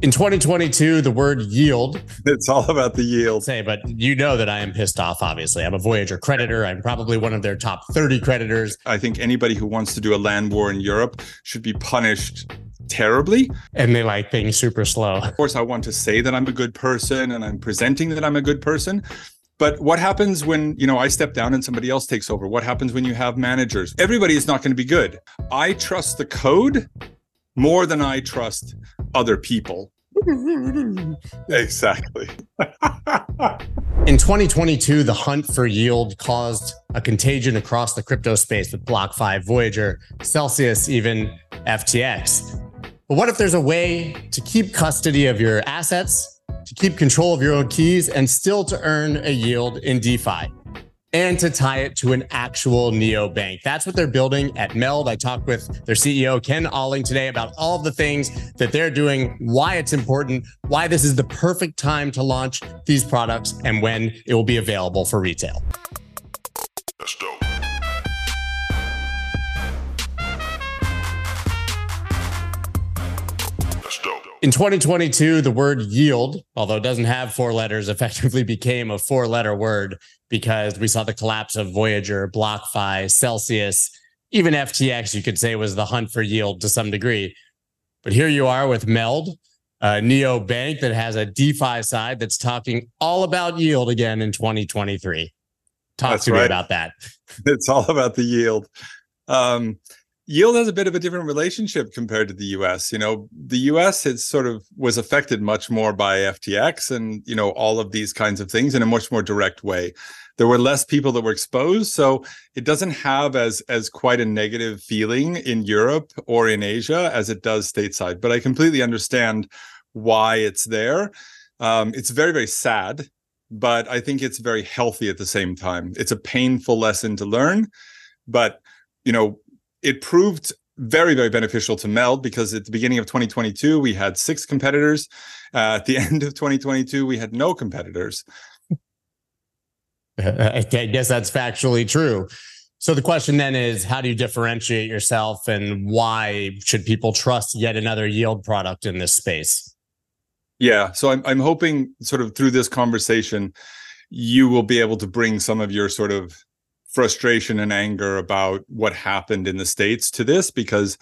In 2022, the word yield. It's all about the yield. Say, but you know that I am pissed off, obviously. I'm a Voyager creditor. I'm probably one of their top 30 creditors. I think anybody who wants to do a land war in Europe should be punished terribly. And they like being super slow. Of course, I want to say that I'm a good person and I'm presenting that I'm a good person. But what happens when, you know, I step down and somebody else takes over? What happens when you have managers? Everybody is not going to be good. I trust the code more than I trust other people. exactly. In 2022, the hunt for yield caused a contagion across the crypto space with BlockFi, Voyager, Celsius, even FTX. But what if there's a way to keep custody of your assets, to keep control of your own keys, and still to earn a yield in DeFi? And to tie it to an actual neobank. That's what they're building at Meld. I talked with their CEO, Ken Olling, today about all the things that they're doing, why it's important, why this is the perfect time to launch these products, and when it will be available for retail. That's dope. In 2022, the word yield, although it doesn't have four letters, effectively became a four letter word because we saw the collapse of Voyager, BlockFi, Celsius, even FTX, you could say was the hunt for yield to some degree. But here you are with Meld, a neo bank that has a DeFi side that's talking all about yield again in 2023. Talk that's to right. me about that. It's all about the yield. Um, yield has a bit of a different relationship compared to the US. You know, the US it sort of was affected much more by FTX and you know all of these kinds of things in a much more direct way. There were less people that were exposed, so it doesn't have as as quite a negative feeling in Europe or in Asia as it does stateside. But I completely understand why it's there. Um, it's very very sad, but I think it's very healthy at the same time. It's a painful lesson to learn, but you know it proved very very beneficial to meld because at the beginning of 2022 we had six competitors. Uh, at the end of 2022 we had no competitors. I guess that's factually true. So the question then is how do you differentiate yourself and why should people trust yet another yield product in this space? Yeah so i'm, I'm hoping sort of through this conversation you will be able to bring some of your sort of frustration and anger about what happened in the states to this because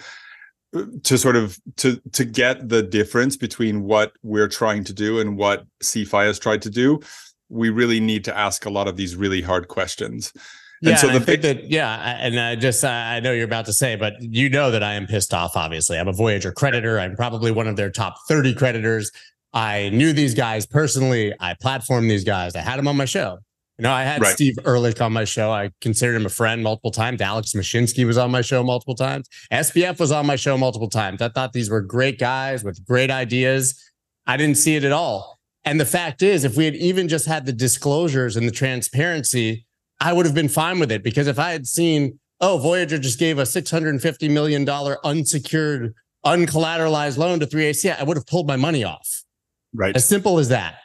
uh, to sort of to to get the difference between what we're trying to do and what CeFi has tried to do, we really need to ask a lot of these really hard questions. Yeah, And so the big, that, yeah, and I just I know you're about to say, but you know that I am pissed off. Obviously, I'm a Voyager creditor. I'm probably one of their top 30 creditors. I knew these guys personally. I platformed these guys. I had them on my show. You know, I had right. Steve Ehrlich on my show. I considered him a friend multiple times. Alex Mashinsky was on my show multiple times. SBF was on my show multiple times. I thought these were great guys with great ideas. I didn't see it at all. And the fact is, if we had even just had the disclosures and the transparency, I would have been fine with it because if I had seen, oh, Voyager just gave a $650 million unsecured, uncollateralized loan to 3AC, I would have pulled my money off. Right. As simple as that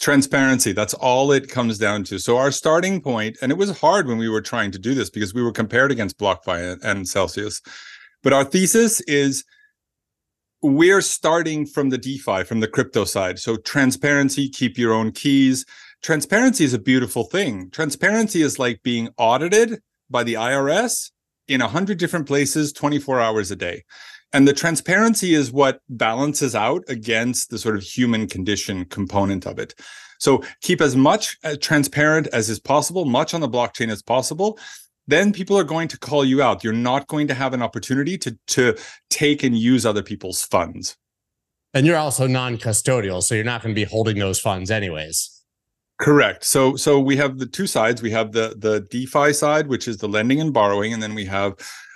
transparency. That's all it comes down to. So our starting point and it was hard when we were trying to do this because we were compared against blockfi and celsius but our thesis is we're starting from the defi from the crypto side. So transparency keep your own keys. Transparency is a beautiful thing. Transparency is like being audited by the irs in 100 different places 24 hours a day and the transparency is what balances out against the sort of human condition component of it. So keep as much uh, transparent as is possible, much on the blockchain as possible. Then people are going to call you out. You're not going to have an opportunity to, to take and use other people's funds. And you're also non-custodial, so you're not going to be holding those funds anyways. Correct. So so we have the two sides. We have the the DeFi side, which is the lending and borrowing, and then we have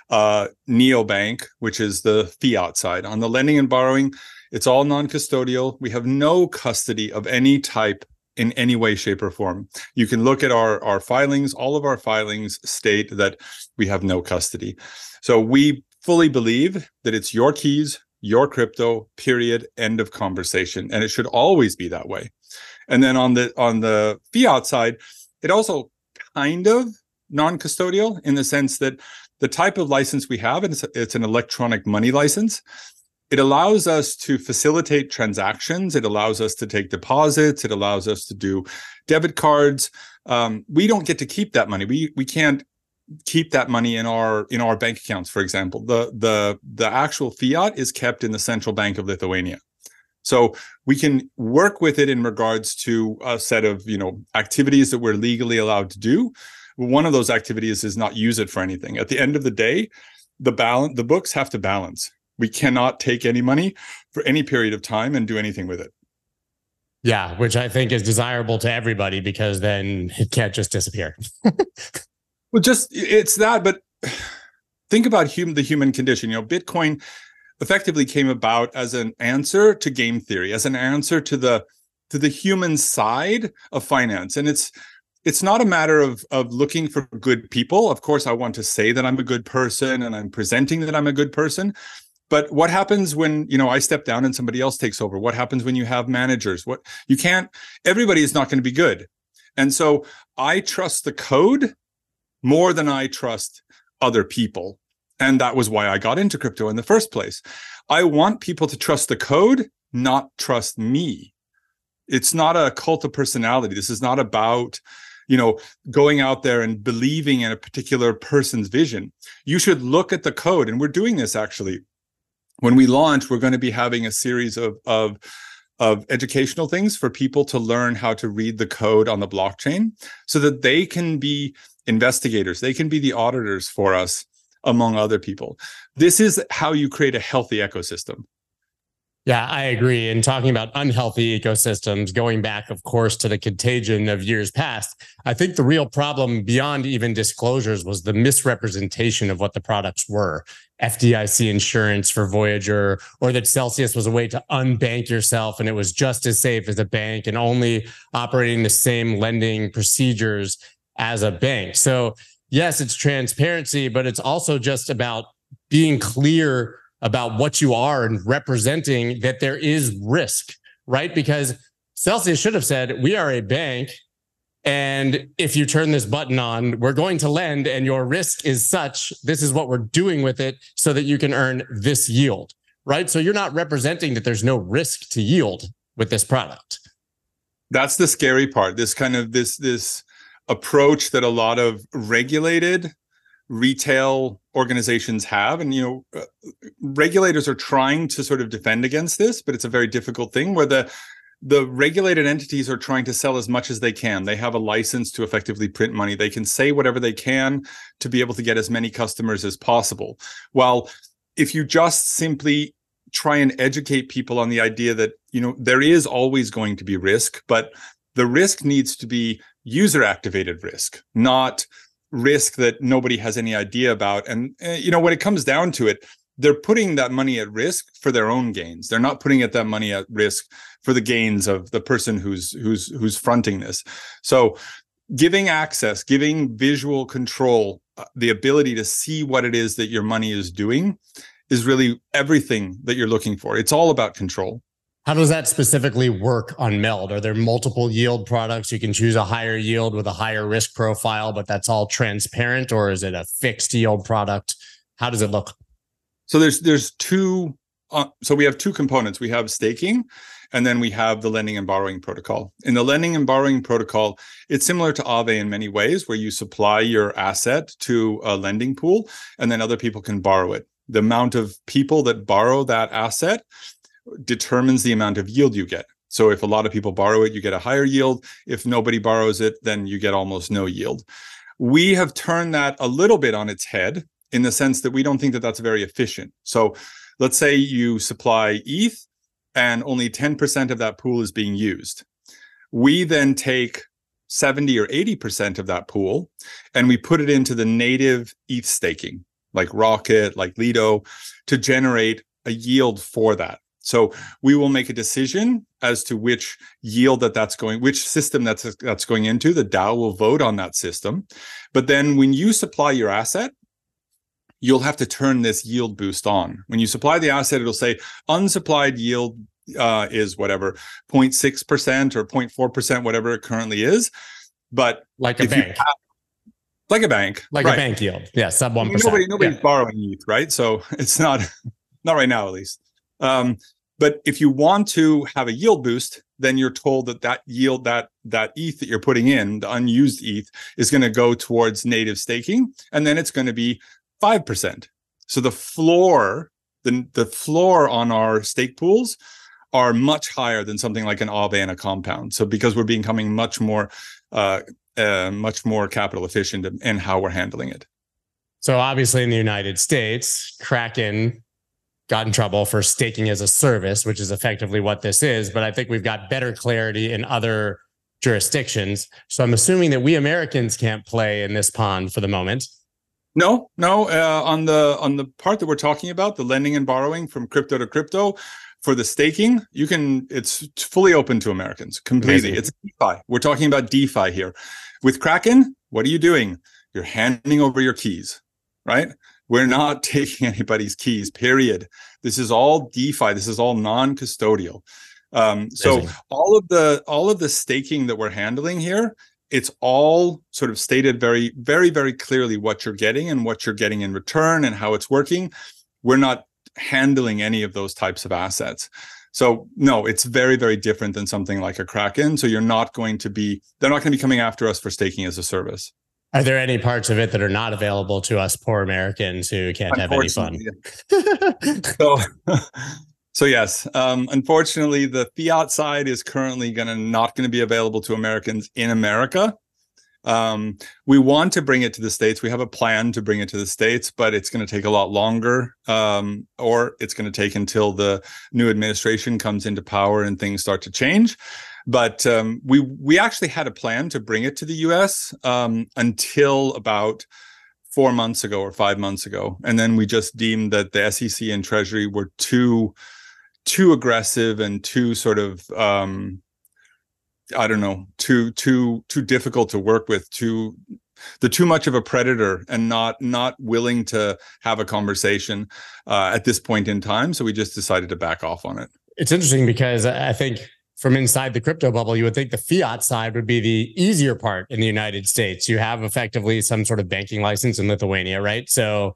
uh, neobank, which is the fiat side. On the lending and borrowing, it's all non-custodial. We have no custody of any type in any way, shape, or form. You can look at our our filings. All of our filings state that we have no custody. So we fully believe that it's your keys, your crypto. Period. End of conversation. And it should always be that way. And then on the on the fiat side, it also kind of non-custodial in the sense that the type of license we have, it's, it's an electronic money license. it allows us to facilitate transactions. It allows us to take deposits. It allows us to do debit cards. Um, we don't get to keep that money. We we can't keep that money in our in our bank accounts. For example, the the the actual fiat is kept in the central bank of Lithuania. So we can work with it in regards to a set of you know activities that we're legally allowed to do. One of those activities is not use it for anything. At the end of the day, the balance the books have to balance we cannot take any money for any period of time and do anything with it. Yeah, which I think is desirable to everybody because then it can't just disappear. well, just it's that, but think about human the human condition. You know, Bitcoin effectively came about as an answer to game theory, as an answer to the to the human side of finance. And it's it's not a matter of of looking for good people. Of course, I want to say that I'm a good person and I'm presenting that I'm a good person, but what happens when you know i step down and somebody else takes over? What happens when you have managers? What you can't everybody is not going to be good. And so i trust the code more than i trust other people. And that was why i got into crypto in the first place. I want people to trust the code not trust me. It's not a cult of personality. This is not about you know going out there and believing in a particular person's vision. You should look at the code and we're doing this actually. When we launch, we're going to be having a series of of of educational things for people to learn how to read the code on the blockchain so that they can be investigators they can be the auditors for us among other people. This is how you create a healthy ecosystem yeah, I agree. And talking about unhealthy ecosystems, going back, of course, to the contagion of years past, I think the real problem beyond even disclosures was the misrepresentation of what the products were. FDIC insurance for Voyager, or that Celsius was a way to unbank yourself and it was just as safe as a bank and only operating the same lending procedures as a bank. So, yes, it's transparency, but it's also just about being clear about what you are and representing that there is risk, right? Because Celsius should have said, we are a bank. And if you turn this button on, we're going to lend, and your risk is such. This is what we're doing with it so that you can earn this yield, right? So you're not representing that there's no risk to yield with this product. That's the scary part. This kind of this this approach that a lot of regulated retail organizations have and you know uh, regulators are trying to sort of defend against this but it's a very difficult thing where the the regulated entities are trying to sell as much as they can. They have a license to effectively print money. They can say whatever they can to be able to get as many customers as possible. While if you just simply try and educate people on the idea that you know there is always going to be risk but the risk needs to be user activated risk not risk that nobody has any idea about. And uh, you know, when it comes down to it, they're putting that money at risk for their own gains. They're not putting it that money at risk for the gains of the person who's who's who's fronting this. So giving access, giving visual control, uh, the ability to see what it is that your money is doing is really everything that you're looking for. It's all about control. How does that specifically work on Meld? Are there multiple yield products? You can choose a higher yield with a higher risk profile, but that's all transparent, or is it a fixed yield product? How does it look? So there's there's two. Uh, so we have two components. We have staking, and then we have the lending and borrowing protocol. In the lending and borrowing protocol, it's similar to Aave in many ways, where you supply your asset to a lending pool, and then other people can borrow it. The amount of people that borrow that asset determines the amount of yield you get. So if a lot of people borrow it, you get a higher yield. If nobody borrows it, then you get almost no yield. We have turned that a little bit on its head in the sense that we don't think that that's very efficient. So let's say you supply ETH and only 10% of that pool is being used. We then take 70 or 80% of that pool and we put it into the native ETH staking, like Rocket, like Lido, to generate a yield for that. So we will make a decision as to which yield that that's going, which system that's that's going into. The DAO will vote on that system, but then when you supply your asset, you'll have to turn this yield boost on. When you supply the asset, it'll say unsupplied yield uh, is whatever 0.6% or 0.4%, whatever it currently is. But like a bank. Have, like a bank. Like right. a bank yield. Yeah, sub 1%. Nobody, nobody's yeah. borrowing ETH, right? So it's not, not right now at least. Um, but if you want to have a yield boost, then you're told that that yield, that that ETH that you're putting in, the unused ETH, is going to go towards native staking, and then it's going to be five percent. So the floor, the the floor on our stake pools are much higher than something like an Aave and a compound. So because we're becoming much more, uh, uh, much more capital efficient in how we're handling it. So obviously, in the United States, Kraken got in trouble for staking as a service, which is effectively what this is. But I think we've got better clarity in other jurisdictions. So I'm assuming that we Americans can't play in this pond for the moment. No, no. Uh, on the on the part that we're talking about, the lending and borrowing from crypto to crypto, for the staking, you can. It's fully open to Americans completely. Amazing. It's DeFi. We're talking about DeFi here. With Kraken, what are you doing? You're handing over your keys, right? We're not taking anybody's keys, period. This is all DeFi. This is all non-custodial. Um, so all of the all of the staking that we're handling here, it's all sort of stated very, very, very clearly what you're getting and what you're getting in return and how it's working. We're not handling any of those types of assets. So no, it's very, very different than something like a Kraken. So you're not going to be, they're not going to be coming after us for staking as a service. Are there any parts of it that are not available to us poor Americans who can't have any fun? so, so yes, um, unfortunately, the fiat side is currently going to not going to be available to Americans in America. Um, we want to bring it to the states. We have a plan to bring it to the states, but it's going to take a lot longer, um, or it's going to take until the new administration comes into power and things start to change. But um, we we actually had a plan to bring it to the U.S. Um, until about four months ago or five months ago, and then we just deemed that the SEC and Treasury were too too aggressive and too sort of um, I don't know too too too difficult to work with too they're too much of a predator and not not willing to have a conversation uh, at this point in time so we just decided to back off on it it's interesting because i think from inside the crypto bubble, you would think the fiat side would be the easier part in the United States. You have effectively some sort of banking license in Lithuania, right? So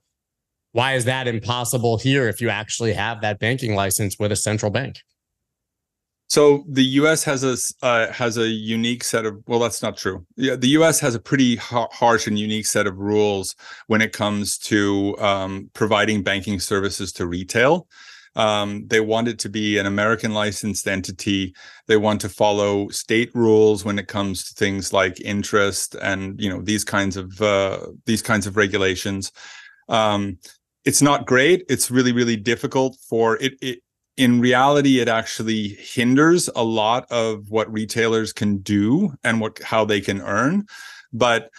why is that impossible here if you actually have that banking license with a central bank? So the U.S. has a uh, has a unique set of well, that's not true. Yeah, the U.S. has a pretty ha- harsh and unique set of rules when it comes to um, providing banking services to retail. Um, they want it to be an American licensed entity. They want to follow state rules when it comes to things like interest and you know these kinds of uh, these kinds of regulations. Um, it's not great. It's really really difficult for it, it in reality, it actually hinders a lot of what retailers can do and what how they can earn. But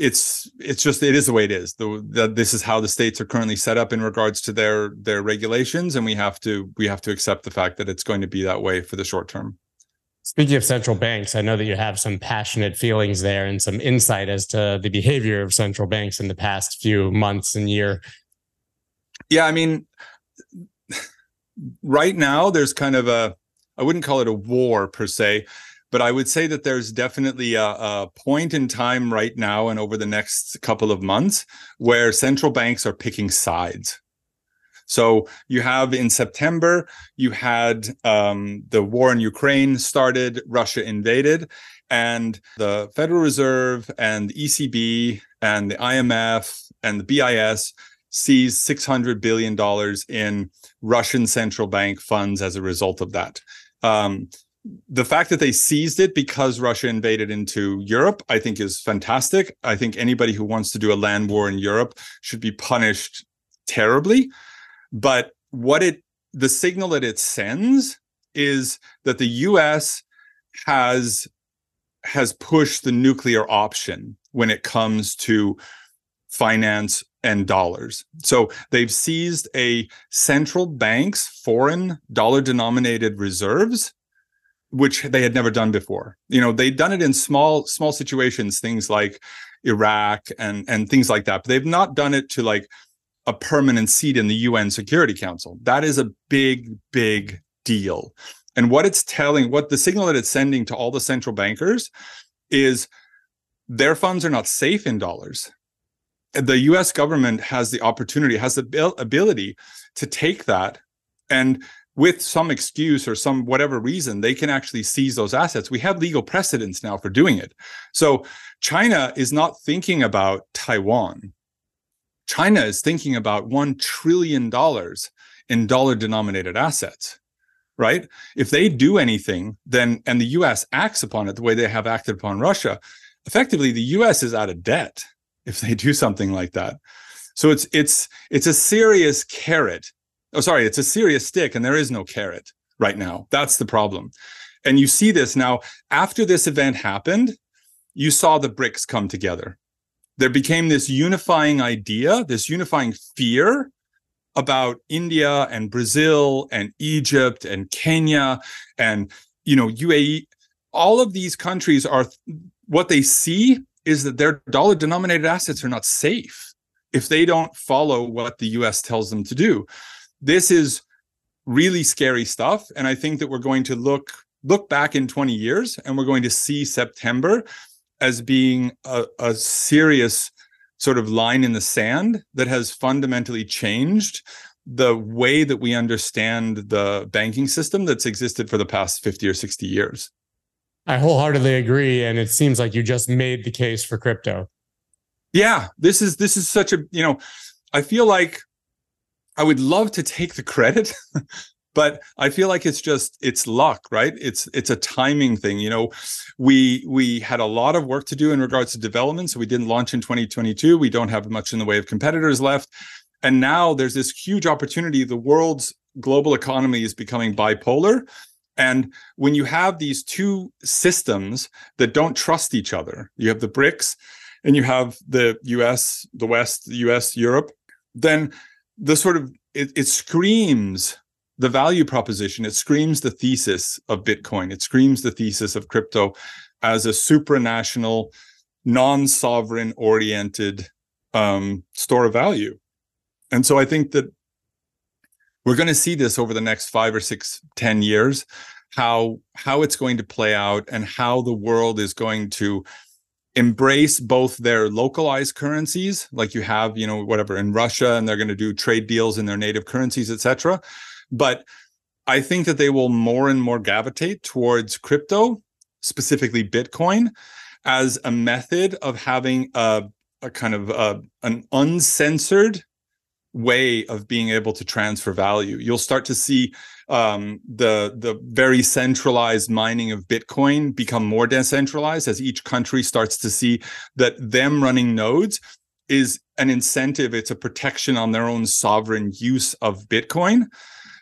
it's it's just it is the way it is. The, the, this is how the states are currently set up in regards to their their regulations, and we have to we have to accept the fact that it's going to be that way for the short term. Speaking of central banks, I know that you have some passionate feelings there and some insight as to the behavior of central banks in the past few months and year. Yeah, I mean, right now there's kind of a I wouldn't call it a war per se, but I would say that there's definitely a, a, point in time right now and over the next couple of months where central banks are picking sides. So you have in September, you had um, the war in Ukraine started, Russia invaded, and the Federal Reserve and the ECB and the IMF and the BIS seized $600 billion in Russian central bank funds as a result of that. Um, the fact that they seized it because Russia invaded into Europe, I think is fantastic. I think anybody who wants to do a land war in Europe should be punished terribly. But what it, the signal that it sends is that the US has has pushed the nuclear option when it comes to finance and dollars. So they've seized a central bank's foreign dollar denominated reserves which they had never done before. You know, they'd done it in small small situations, things like Iraq and and things like that. But they've not done it to like a permanent seat in the UN Security Council. That is a big big deal. And what it's telling, what the signal that it's sending to all the central bankers is their funds are not safe in dollars. The US government has the opportunity, has the ability to take that and with some excuse or some whatever reason, they can actually seize those assets. We have legal precedents now for doing it. So China is not thinking about Taiwan. China is thinking about $1 trillion in dollar denominated assets right? If they do anything, then and the US acts upon it the way they have acted upon Russia, effectively the US is out of debt if they do something like that. So it's it's it's a serious carrot. Oh, sorry, it's a serious stick, and there is no carrot right now. That's the problem. And you see this now after this event happened, you saw the BRICS come together. There became this unifying idea, this unifying fear about India and Brazil and Egypt and Kenya and you know UAE all of these countries are what they see is that their dollar denominated assets are not safe if they don't follow what the US tells them to do this is really scary stuff and i think that we're going to look look back in 20 years and we're going to see september as being a, a serious sort of line in the sand that has fundamentally changed the way that we understand the banking system that's existed for the past 50 or 60 years. I wholeheartedly agree and it seems like you just made the case for crypto. Yeah, this is this is such a, you know, I feel like I would love to take the credit but i feel like it's just it's luck right? It's it's a timing thing you know? We we had a lot of work to do in regards to development so we didn't launch in 2022 we don't have much in the way of competitors left. And now there's this huge opportunity. The world's global economy is becoming bipolar. And when you have these two systems that don't trust each other you have the brics and you have the us the west the us europe then the sort of it, it screams the value proposition. It screams the thesis of bitcoin. It screams the thesis of crypto as a supranational non-sovereign oriented um, store of value. And so i think that we're going to see this over the next five or six ten years how how it's going to play out and how the world is going to embrace both their localized currencies like you have you know whatever in russia and they're going to do trade deals in their native currencies etc but I think that they will more and more gravitate towards crypto, specifically Bitcoin, as a method of having a, a kind of a, an uncensored way of being able to transfer value. You'll start to see um, the the very centralized mining of Bitcoin become more decentralized as each country starts to see that them running nodes is an incentive. It's a protection on their own sovereign use of Bitcoin.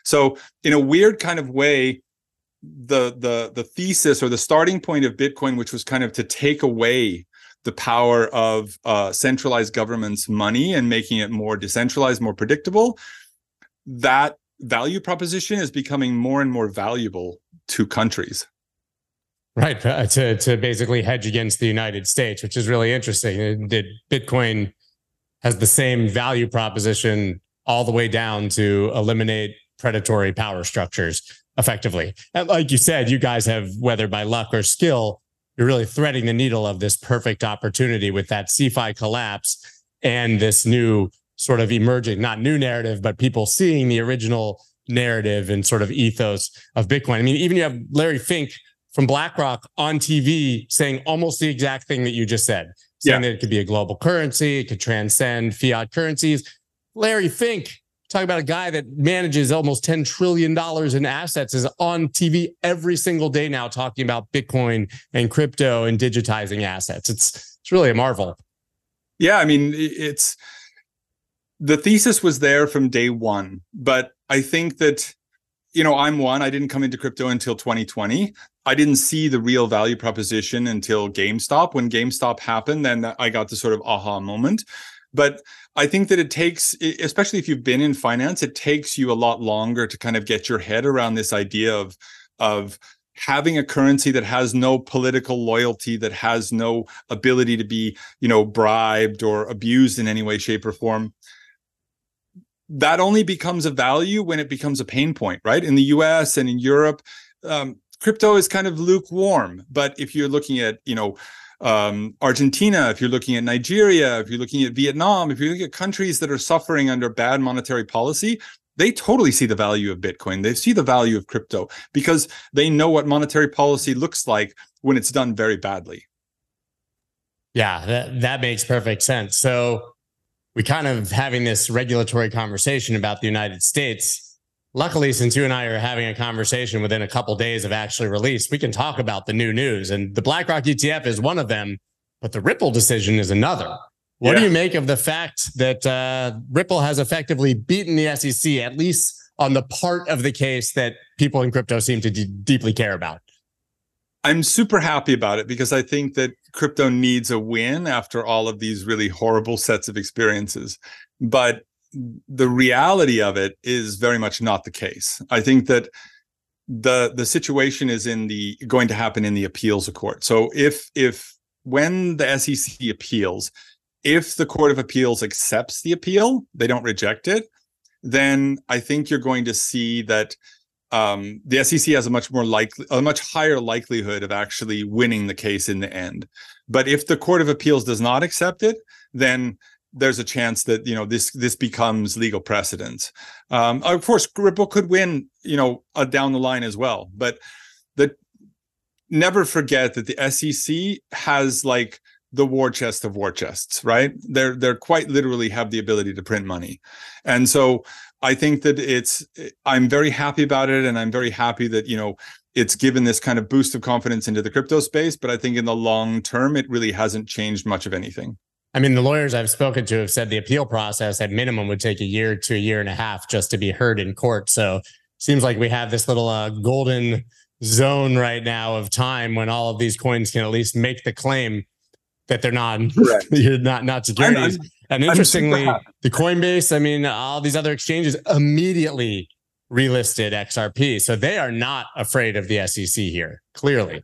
So in a weird kind of way, the the the thesis or the starting point of Bitcoin, which was kind of to take away the power of uh, centralized government's money and making it more decentralized, more predictable, that value proposition is becoming more and more valuable to countries. Right, uh, to to basically hedge against the United States, which is really interesting. Did Bitcoin has the same value proposition all the way down to eliminate predatory power structures effectively. And like you said, you guys have, whether by luck or skill, you're really threading the needle of this perfect opportunity with that CeFi collapse and this new sort of emerging, not new narrative, but people seeing the original narrative and sort of ethos of Bitcoin. I mean, even you have Larry Fink from BlackRock on TV saying almost the exact thing that you just said, saying yeah. that it could be a global currency, it could transcend fiat currencies. Larry Fink talk about a guy that manages almost $10 trillion in assets is on TV every single day now talking about Bitcoin and crypto and digitizing assets. It's it's really a marvel. Yeah, I mean, it's the thesis was there from day one, but I think that you know, I'm one. I didn't come into crypto until 2020. I didn't see the real value proposition until GameStop. When GameStop happened, then I got the sort of aha moment. But I think that it takes, especially if you've been in finance, it takes you a lot longer to kind of get your head around this idea of of having a currency that has no political loyalty that has no ability to be you know bribed or abused in any way shape or form. That only becomes a value when it becomes a pain point right? In the us and in europe um, crypto is kind of lukewarm. But if you're looking at you know um, Argentina, if you're looking at Nigeria, if you're looking at Vietnam, if you look at countries that are suffering under bad monetary policy, they totally see the value of Bitcoin. They see the value of crypto because they know what monetary policy looks like when it's done very badly. Yeah, that, that makes perfect sense. So we kind of having this regulatory conversation about the United States. Luckily, since you and I are having a conversation within a couple of days of actually release, we can talk about the new news. And the BlackRock ETF is one of them, but the Ripple decision is another. What yeah. do you make of the fact that uh, Ripple has effectively beaten the SEC, at least on the part of the case that people in crypto seem to d- deeply care about? I'm super happy about it because I think that crypto needs a win after all of these really horrible sets of experiences. But the reality of it is very much not the case. I think that the the situation is in the going to happen in the appeals court. So if if when the SEC appeals, if the Court of Appeals accepts the appeal, they don't reject it, then I think you're going to see that um, the SEC has a much more likely, a much higher likelihood of actually winning the case in the end. But if the Court of Appeals does not accept it, then there's a chance that you know this this becomes legal precedent. Um, of course, Ripple could win, you know, uh, down the line as well. But the never forget that the SEC has like the war chest of war chests, right? They're they're quite literally have the ability to print money, and so I think that it's I'm very happy about it, and I'm very happy that you know it's given this kind of boost of confidence into the crypto space. But I think in the long term, it really hasn't changed much of anything. I mean, the lawyers I've spoken to have said the appeal process at minimum would take a year to a year and a half just to be heard in court. So seems like we have this little uh, golden zone right now of time when all of these coins can at least make the claim that they're not you're not not securities. I'm, I'm, and interestingly, the Coinbase, I mean, all these other exchanges immediately relisted XRP, so they are not afraid of the SEC here. Clearly,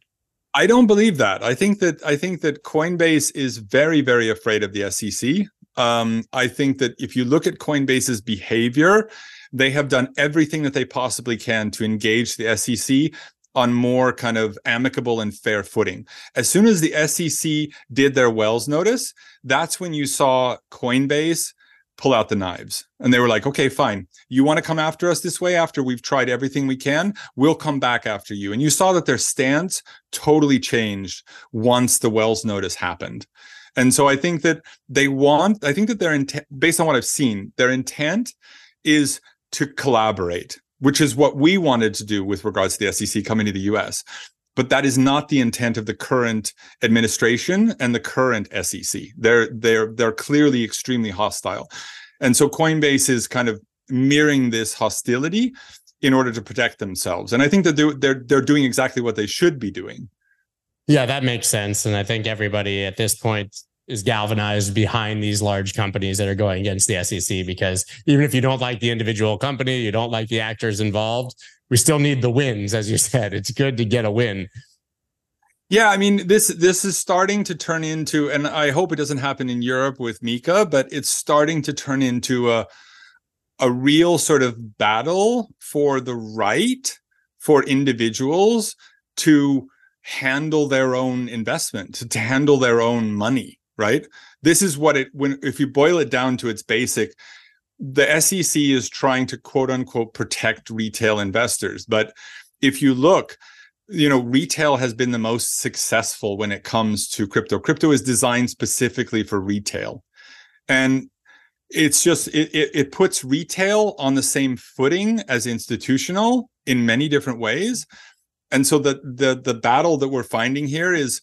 I don't believe that. I think that I think that Coinbase is very very afraid of the SEC. Um, I think that if you look at Coinbase's behavior, they have done everything that they possibly can to engage the SEC on more kind of amicable and fair footing. As soon as the SEC did their Wells notice, that's when you saw Coinbase pull out the knives. And they were like, okay, fine. You want to come after us this way after we've tried everything we can? We'll come back after you. And you saw that their stance totally changed once the Wells notice happened. And so I think that they want, I think that their intent, based on what I've seen, their intent is to collaborate which is what we wanted to do with regards to the SEC coming to the US. But that is not the intent of the current administration and the current SEC. They're they're they're clearly extremely hostile. And so Coinbase is kind of mirroring this hostility in order to protect themselves. And I think that they're they're, they're doing exactly what they should be doing. Yeah, that makes sense. And I think everybody at this point is galvanized behind these large companies that are going against the SEC because even if you don't like the individual company, you don't like the actors involved, we still need the wins as you said. It's good to get a win. Yeah, I mean this this is starting to turn into and I hope it doesn't happen in Europe with MiCA, but it's starting to turn into a a real sort of battle for the right for individuals to handle their own investment, to, handle their own money right? This is what it when if you boil it down to its basic, the SEC is trying to quote unquote protect retail investors. But if you look, you know, retail has been the most successful when it comes to crypto. Crypto is designed specifically for retail. And it's just it, it, it puts retail on the same footing as institutional in many different ways. And so the the the battle that we're finding here is,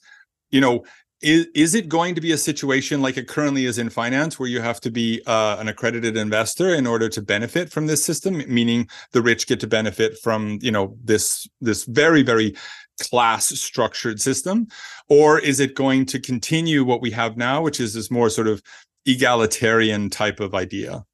you know, is, is it going to be a situation like it currently is in finance where you have to be uh, an accredited investor in order to benefit from this system? Meaning the rich get to benefit from you know this this very very class structured system? Or is it going to continue what we have now which is this more sort of egalitarian type of idea?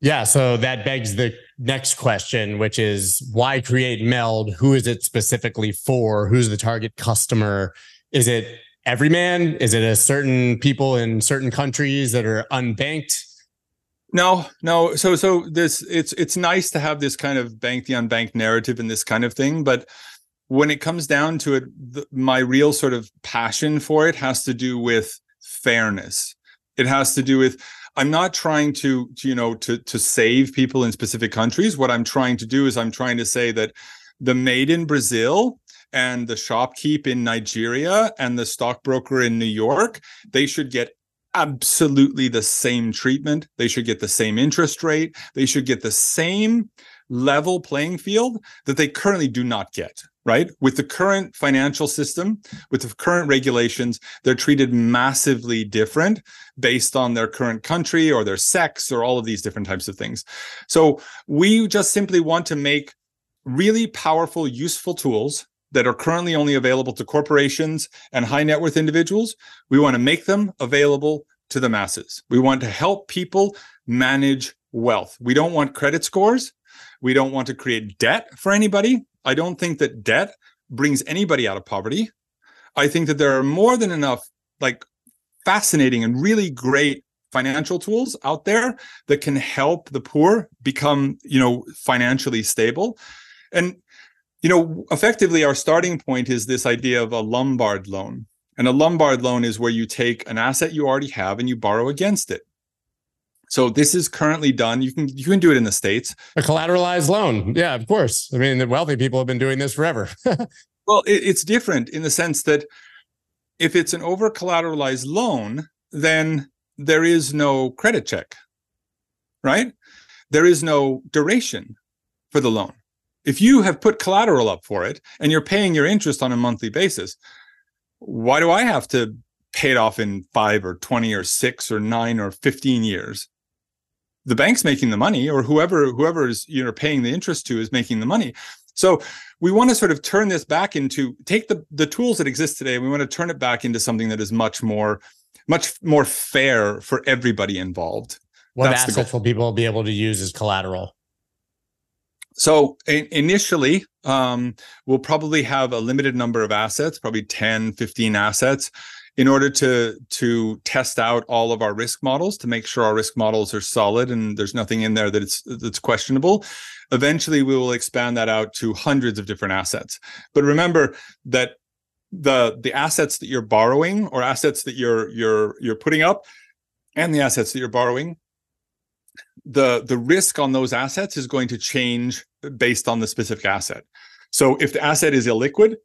Yeah so that begs the next question which is why create meld? Who is it specifically for? Who's the target customer is it every man? Is it a certain people in certain countries that are unbanked? No, no. So so this it's it's nice to have this kind of bank the unbanked narrative and this kind of thing, but when it comes down to it, the, my real sort of passion for it has to do with fairness. It has to do with I'm not trying to, to, you know to to save people in specific countries. What I'm trying to do is I'm trying to say that the maid in Brazil and the shopkeep in Nigeria and the stockbroker in New York, they should get absolutely the same treatment. They should get the same interest rate. They should get the same level playing field that they currently do not get right? With the current financial system, with the current regulations, they're treated massively different based on their current country or their sex or all of these different types of things. So we just simply want to make really powerful, useful tools that are currently only available to corporations and high net worth individuals. We want to make them available to the masses. We want to help people manage wealth. We don't want credit scores. We don't want to create debt for anybody. I don't think that debt brings anybody out of poverty. I think that there are more than enough like fascinating and really great financial tools out there that can help the poor become, you know, financially stable. And you know, effectively our starting point is this idea of a Lombard loan. And a Lombard loan is where you take an asset you already have and you borrow against it. So this is currently done. You can you can do it in the states. A collateralized loan, yeah, of course. I mean, the wealthy people have been doing this forever. well, it, it's different in the sense that if it's an over collateralized loan, then there is no credit check, right? There is no duration for the loan. If you have put collateral up for it and you're paying your interest on a monthly basis, why do I have to pay it off in five or 20 or six or nine or 15 years? the bank's making the money or whoever whoever is you know paying the interest to is making the money. So we want to sort of turn this back into take the the tools that exist today we want to turn it back into something that is much more much more fair for everybody involved. What That's assets will people be able to use as collateral so in, initially um, we'll probably have a limited number of assets probably 10 15 assets in order to to test out all of our risk models to make sure our risk models are solid and there's nothing in there that it's that's questionable. Eventually we will expand that out to hundreds of different assets. But remember that the the assets that you're borrowing or assets that you're you're you're putting up and the assets that you're borrowing the the risk on those assets is going to change based on the specific asset. So if the asset is illiquid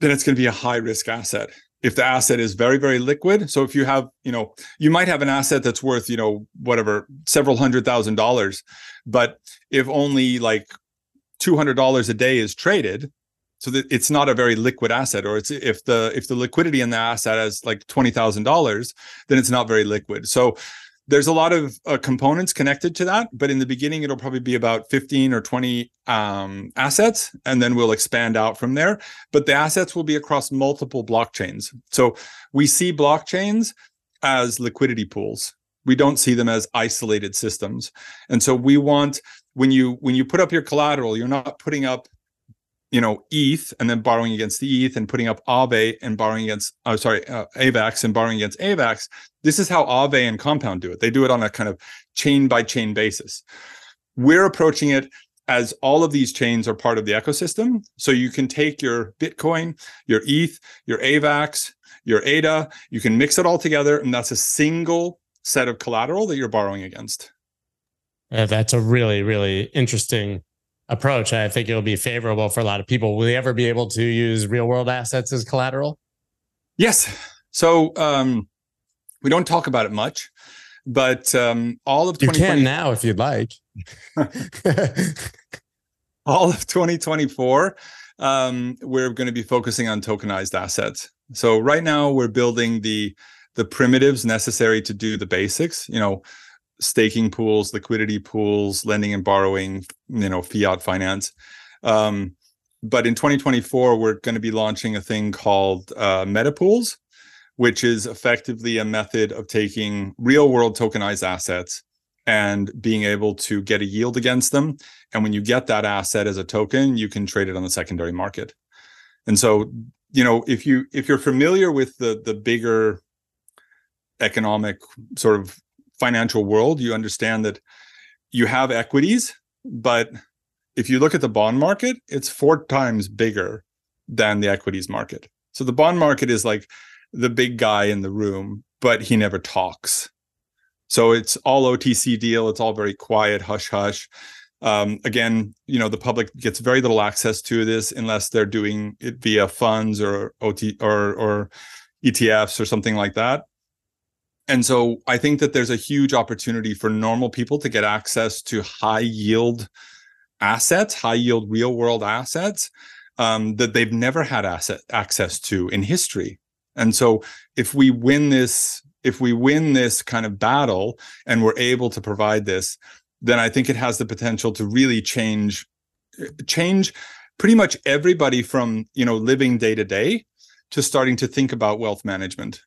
then it's going to be a high risk asset. If the asset is very very liquid so if you have you know you might have an asset that's worth you know whatever several hundred thousand dollars but if only like $200 a day is traded so that it's not a very liquid asset or it's if the if the liquidity in the asset is like $20000 then it's not very liquid. So there's a lot of uh, components connected to that but in the beginning it'll probably be about 15 or 20 um, assets and then we'll expand out from there. But the assets will be across multiple blockchains. So we see blockchains as liquidity pools. We don't see them as isolated systems. And so we want when you when you put up your collateral you're not putting up you know ETH and then borrowing against the ETH and putting up Aave and borrowing against oh sorry uh, AVAX and borrowing against AVAX. This is how Aave and Compound do it. They do it on a kind of chain by chain basis. We're approaching it as all of these chains are part of the ecosystem. So you can take your Bitcoin, your ETH, your AVAX, your ADA, you can mix it all together, and that's a single set of collateral that you're borrowing against. Uh, that's a really, really interesting approach. I think it'll be favorable for a lot of people. Will they ever be able to use real world assets as collateral? Yes. So um, we don't talk about it much, but um, all of you can now if you'd like. all of 2024, um, we're going to be focusing on tokenized assets. So right now we're building the the primitives necessary to do the basics. You know, staking pools, liquidity pools, lending and borrowing, you know, fiat finance. Um, but in 2024, we're going to be launching a thing called uh, MetaPools, which is effectively a method of taking real world tokenized assets and being able to get a yield against them. And when you get that asset as a token, you can trade it on the secondary market. And so, you know, if you if you're familiar with the the bigger economic sort of financial world, you understand that you have equities, but if you look at the bond market, it's four times bigger than the equities market. So the bond market is like the big guy in the room, but he never talks. So it's all OTC deal. It's all very quiet, hush hush. Um, again, you know, the public gets very little access to this unless they're doing it via funds or OT or or ETFs or something like that. And so I think that there's a huge opportunity for normal people to get access to high yield assets, high yield real world assets um, that they've never had asset access to in history. And so if we win this, if we win this kind of battle and we're able to provide this, then I think it has the potential to really change change pretty much everybody from you know living day to day to starting to think about wealth management.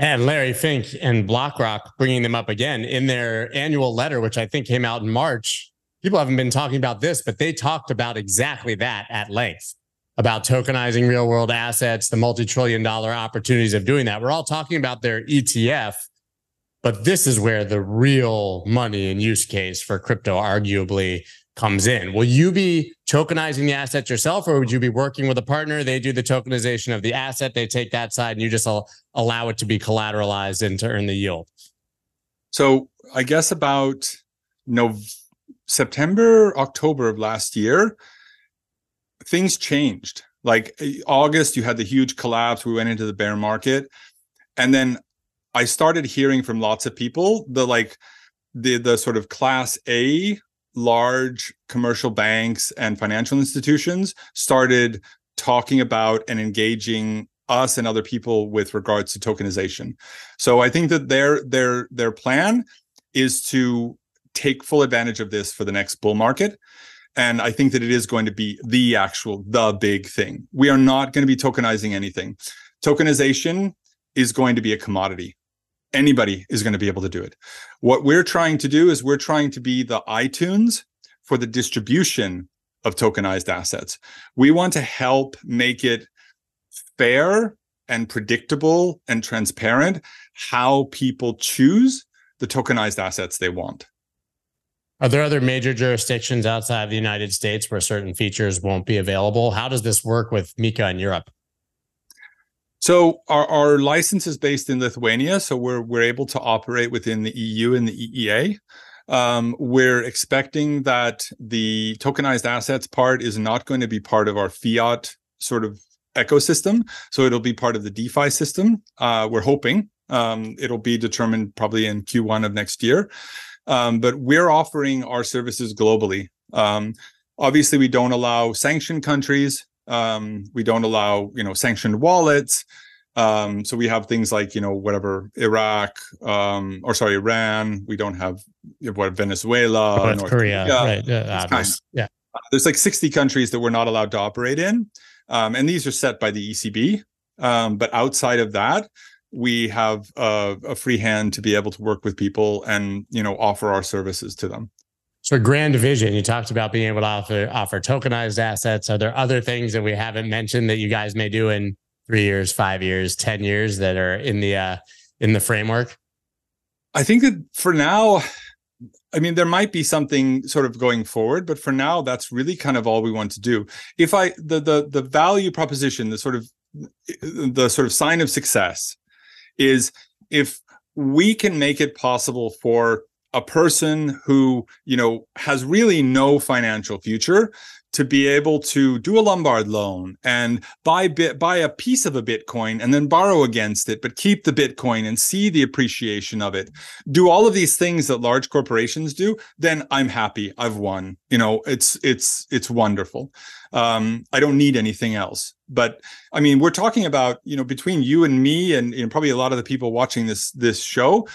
And Larry Fink and BlackRock bringing them up again in their annual letter, which I think came out in March. People haven't been talking about this, but they talked about exactly that at length about tokenizing real world assets, the multi trillion dollar opportunities of doing that. We're all talking about their ETF, but this is where the real money and use case for crypto arguably comes in. Will you be tokenizing the assets yourself, or would you be working with a partner? They do the tokenization of the asset, they take that side, and you just allow it to be collateralized and to earn the yield. So I guess about no September, October of last year, things changed. Like eh, August, you had the huge collapse. We went into the bear market, and then I started hearing from lots of people the like the the sort of class A large commercial banks and financial institutions started talking about and engaging us and other people with regards to tokenization. So I think that their their their plan is to take full advantage of this for the next bull market. And I think that it is going to be the actual, the big thing. We are not going to be tokenizing anything. Tokenization is going to be a commodity anybody is going to be able to do it. What we're trying to do is we're trying to be the iTunes for the distribution of tokenized assets. We want to help make it fair and predictable and transparent how people choose the tokenized assets they want. Are there other major jurisdictions outside the United States where certain features won't be available? How does this work with MiCA in Europe? So our, our license is based in Lithuania, so we're we're able to operate within the EU and the EEA. Um, we're expecting that the tokenized assets part is not going to be part of our fiat sort of ecosystem, so it'll be part of the DeFi system. Uh, we're hoping um, it'll be determined probably in Q1 of next year, um, but we're offering our services globally. Um, obviously, we don't allow sanctioned countries. Um, we don't allow, you know, sanctioned wallets. Um, so we have things like, you know, whatever Iraq, um, or sorry, Iran. We don't have what Venezuela, North, North Korea, Korea, right? Uh, kind of, yeah. There's like 60 countries that we're not allowed to operate in, um, and these are set by the ECB. Um, but outside of that, we have a, a free hand to be able to work with people and you know offer our services to them. So grand vision, you talked about being able to offer, offer tokenized assets. Are there other things that we haven't mentioned that you guys may do in three years, five years, 10 years that are in the, uh, in the framework? I think that for now, I mean, there might be something sort of going forward, but for now, that's really kind of all we want to do. If I the the the value proposition, the sort of the sort of sign of success is if we can make it possible for a person who you know has really no financial future to be able to do a Lombard loan and buy bit buy a piece of a Bitcoin and then borrow against it, but keep the Bitcoin and see the appreciation of it. Do all of these things that large corporations do, then I'm happy. I've won. You know, it's it's it's wonderful. Um, I don't need anything else. But I mean, we're talking about you know between you and me and, and probably a lot of the people watching this this show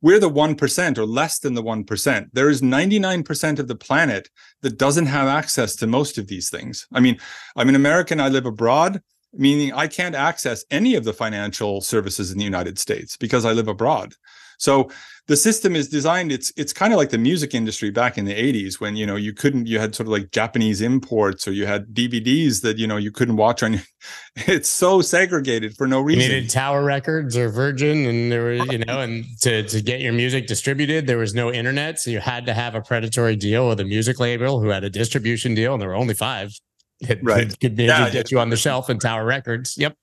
we're the 1% or less than the 1%. There is 99% of the planet that doesn't have access to most of these things. I mean, I'm an American, I live abroad, meaning I can't access any of the financial services in the United States because I live abroad. So the system is designed it's it's kind of like the music industry back in the 80s when you know you couldn't you had sort of like japanese imports or you had dvds that you know you couldn't watch on it's so segregated for no reason you needed tower records or virgin and there were you know and to, to get your music distributed there was no internet so you had to have a predatory deal with a music label who had a distribution deal and there were only five. It, right. could, could maybe yeah, get you on the shelf in tower records. Yep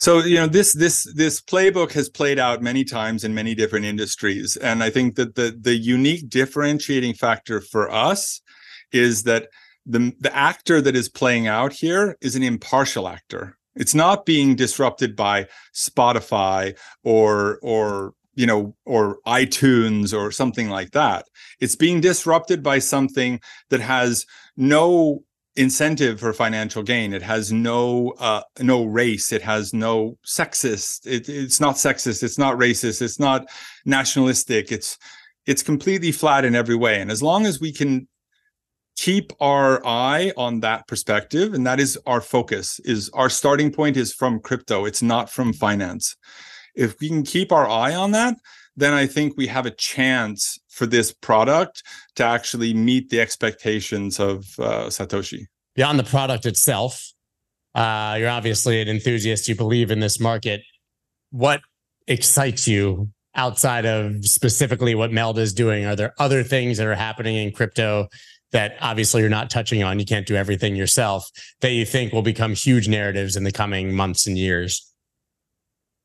So you know this this this playbook has played out many times in many different industries, and I think that the the unique differentiating factor for us is that the the actor that is playing out here is an impartial actor. It's not being disrupted by Spotify or or you know or iTunes or something like that. It's being disrupted by something that has no incentive for financial gain. It has no uh, no race. It has no sexist. It, it's not sexist. It's not racist. It's not nationalistic. It's it's completely flat in every way. And as long as we can keep our eye on that perspective, and that is our focus, is our starting point is from crypto. It's not from finance. If we can keep our eye on that, then I think we have a chance for this product to actually meet the expectations of uh, Satoshi. Beyond the product itself, uh, you're obviously an enthusiast. You believe in this market. What excites you outside of specifically what Meld is doing? Are there other things that are happening in crypto that obviously you're not touching on? You can't do everything yourself that you think will become huge narratives in the coming months and years?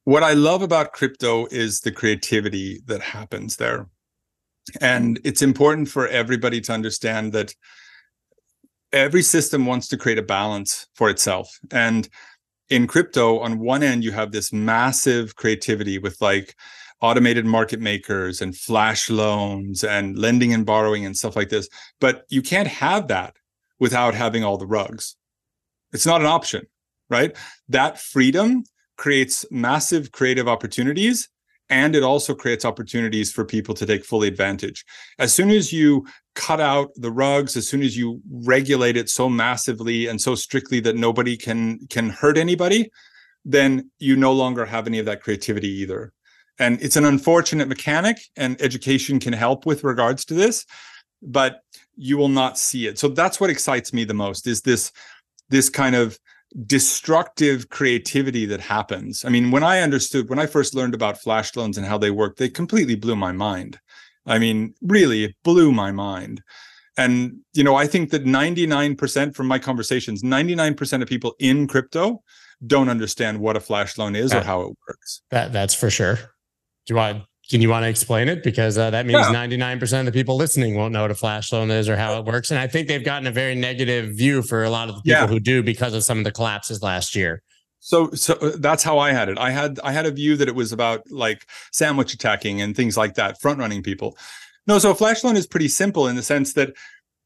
What I love about crypto is the creativity that happens there. And it's important for everybody to understand that every system wants to create a balance for itself. And in crypto, on one end, you have this massive creativity with like automated market makers and flash loans and lending and borrowing and stuff like this. But you can't have that without having all the rugs. It's not an option, right? That freedom creates massive creative opportunities and it also creates opportunities for people to take fully advantage. As soon as you cut out the rugs, as soon as you regulate it so massively and so strictly that nobody can can hurt anybody, then you no longer have any of that creativity either. And it's an unfortunate mechanic and education can help with regards to this, but you will not see it. So that's what excites me the most is this this kind of destructive creativity that happens. I mean, when I understood, when I first learned about flash loans and how they work, they completely blew my mind. I mean, really, it blew my mind. And, you know, I think that 99% from my conversations, 99% of people in crypto don't understand what a flash loan is or how it works. That that's for sure. Do you want can you want to explain it? Because uh, that means nine percent of the people listening won't know what a flash loan is or how it works. And I think they've gotten a very negative view for a lot of the people yeah. who do because of some of the collapses last year. So, so uh, that's how I had it. I had I had a view that it was about like sandwich attacking and things like that, front running people. No, so a flash loan is pretty simple in the sense that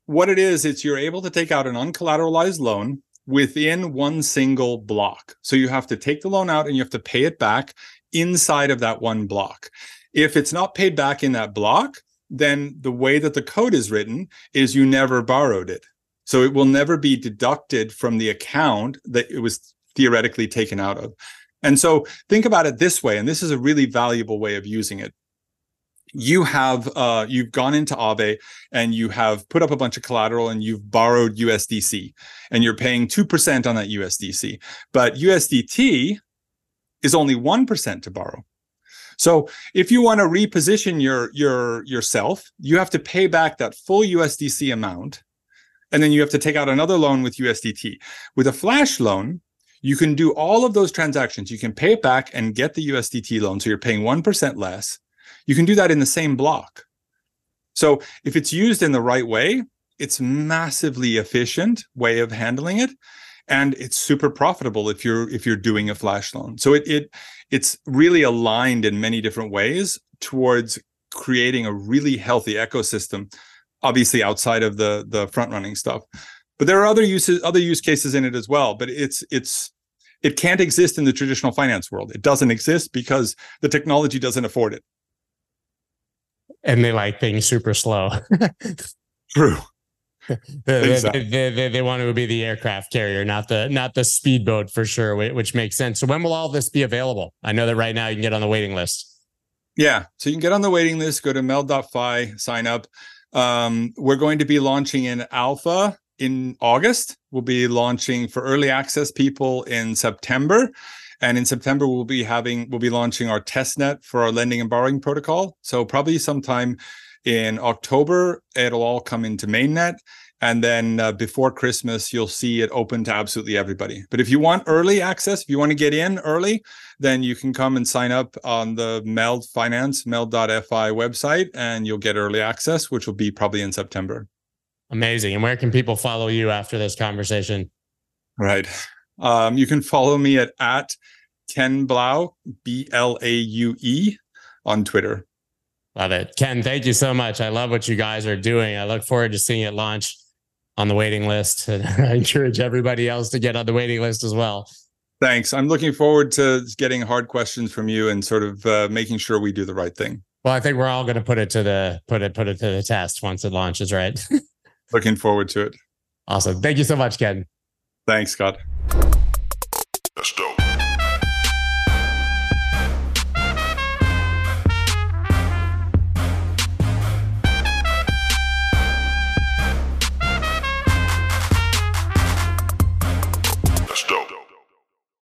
what it is, it's you're able to take out an uncollateralized loan within one single block. So you have to take the loan out and you have to pay it back inside of that one block. If it's not paid back in that block, then the way that the code is written is you never borrowed it. So it will never be deducted from the account that it was theoretically taken out of. And so think about it this way, and this is a really valuable way of using it. You have uh, you've gone into Aave and you have put up a bunch of collateral and you've borrowed USDC and you're paying 2% on that USDC. But USDT is only 1% to borrow. So if you want to reposition your your yourself, you have to pay back that full USDC amount, and then you have to take out another loan with USDT. With a flash loan, you can do all of those transactions. You can pay it back and get the USDT loan, so you're paying one percent less. You can do that in the same block. So if it's used in the right way, it's massively efficient way of handling it and it's super profitable if you're if you're doing a flash loan. So it, it it's really aligned in many different ways towards creating a really healthy ecosystem obviously outside of the the front running stuff. But there are other uses other use cases in it as well but it's it's it can't exist in the traditional finance world. It doesn't exist because the technology doesn't afford it. And they like things super slow. True they, exactly. they, they, they, want to be the aircraft carrier, not the not the speedboat for sure, which makes sense. So when will all this be available? I know that right now you can get on the waiting list. Yeah, so you can get on the waiting list. Go to meld.fi, sign up. Um, we're going to be launching in alpha in August. We'll be launching for early access people in September. And in September, we'll be having we'll be launching our test net for our lending and borrowing protocol. So probably sometime in October, it'll all come into mainnet. and then uh, before Christmas, you'll see it open to absolutely everybody. But if you want early access, if you want to get in early, then you can come and sign up on the Meld Finance, meld.fi website, and you'll get early access, which will be probably in September. Amazing. And where can people follow you after this conversation? Right. Um, you can follow me at, at Ken Blaue, B L A U E, on Twitter. Love it. Ken, thank you so much. I love what you guys are doing. I look forward to seeing it launch on the waiting list. And I encourage everybody else to get on the waiting list as well. Thanks. I'm looking forward to getting hard questions from you and sort of uh, making sure we do the right thing. Well, I think we're all going to put it to the put it put it to the test once it launches, right? looking forward to it. Awesome. Thank you so much, Ken. Thanks, Scott.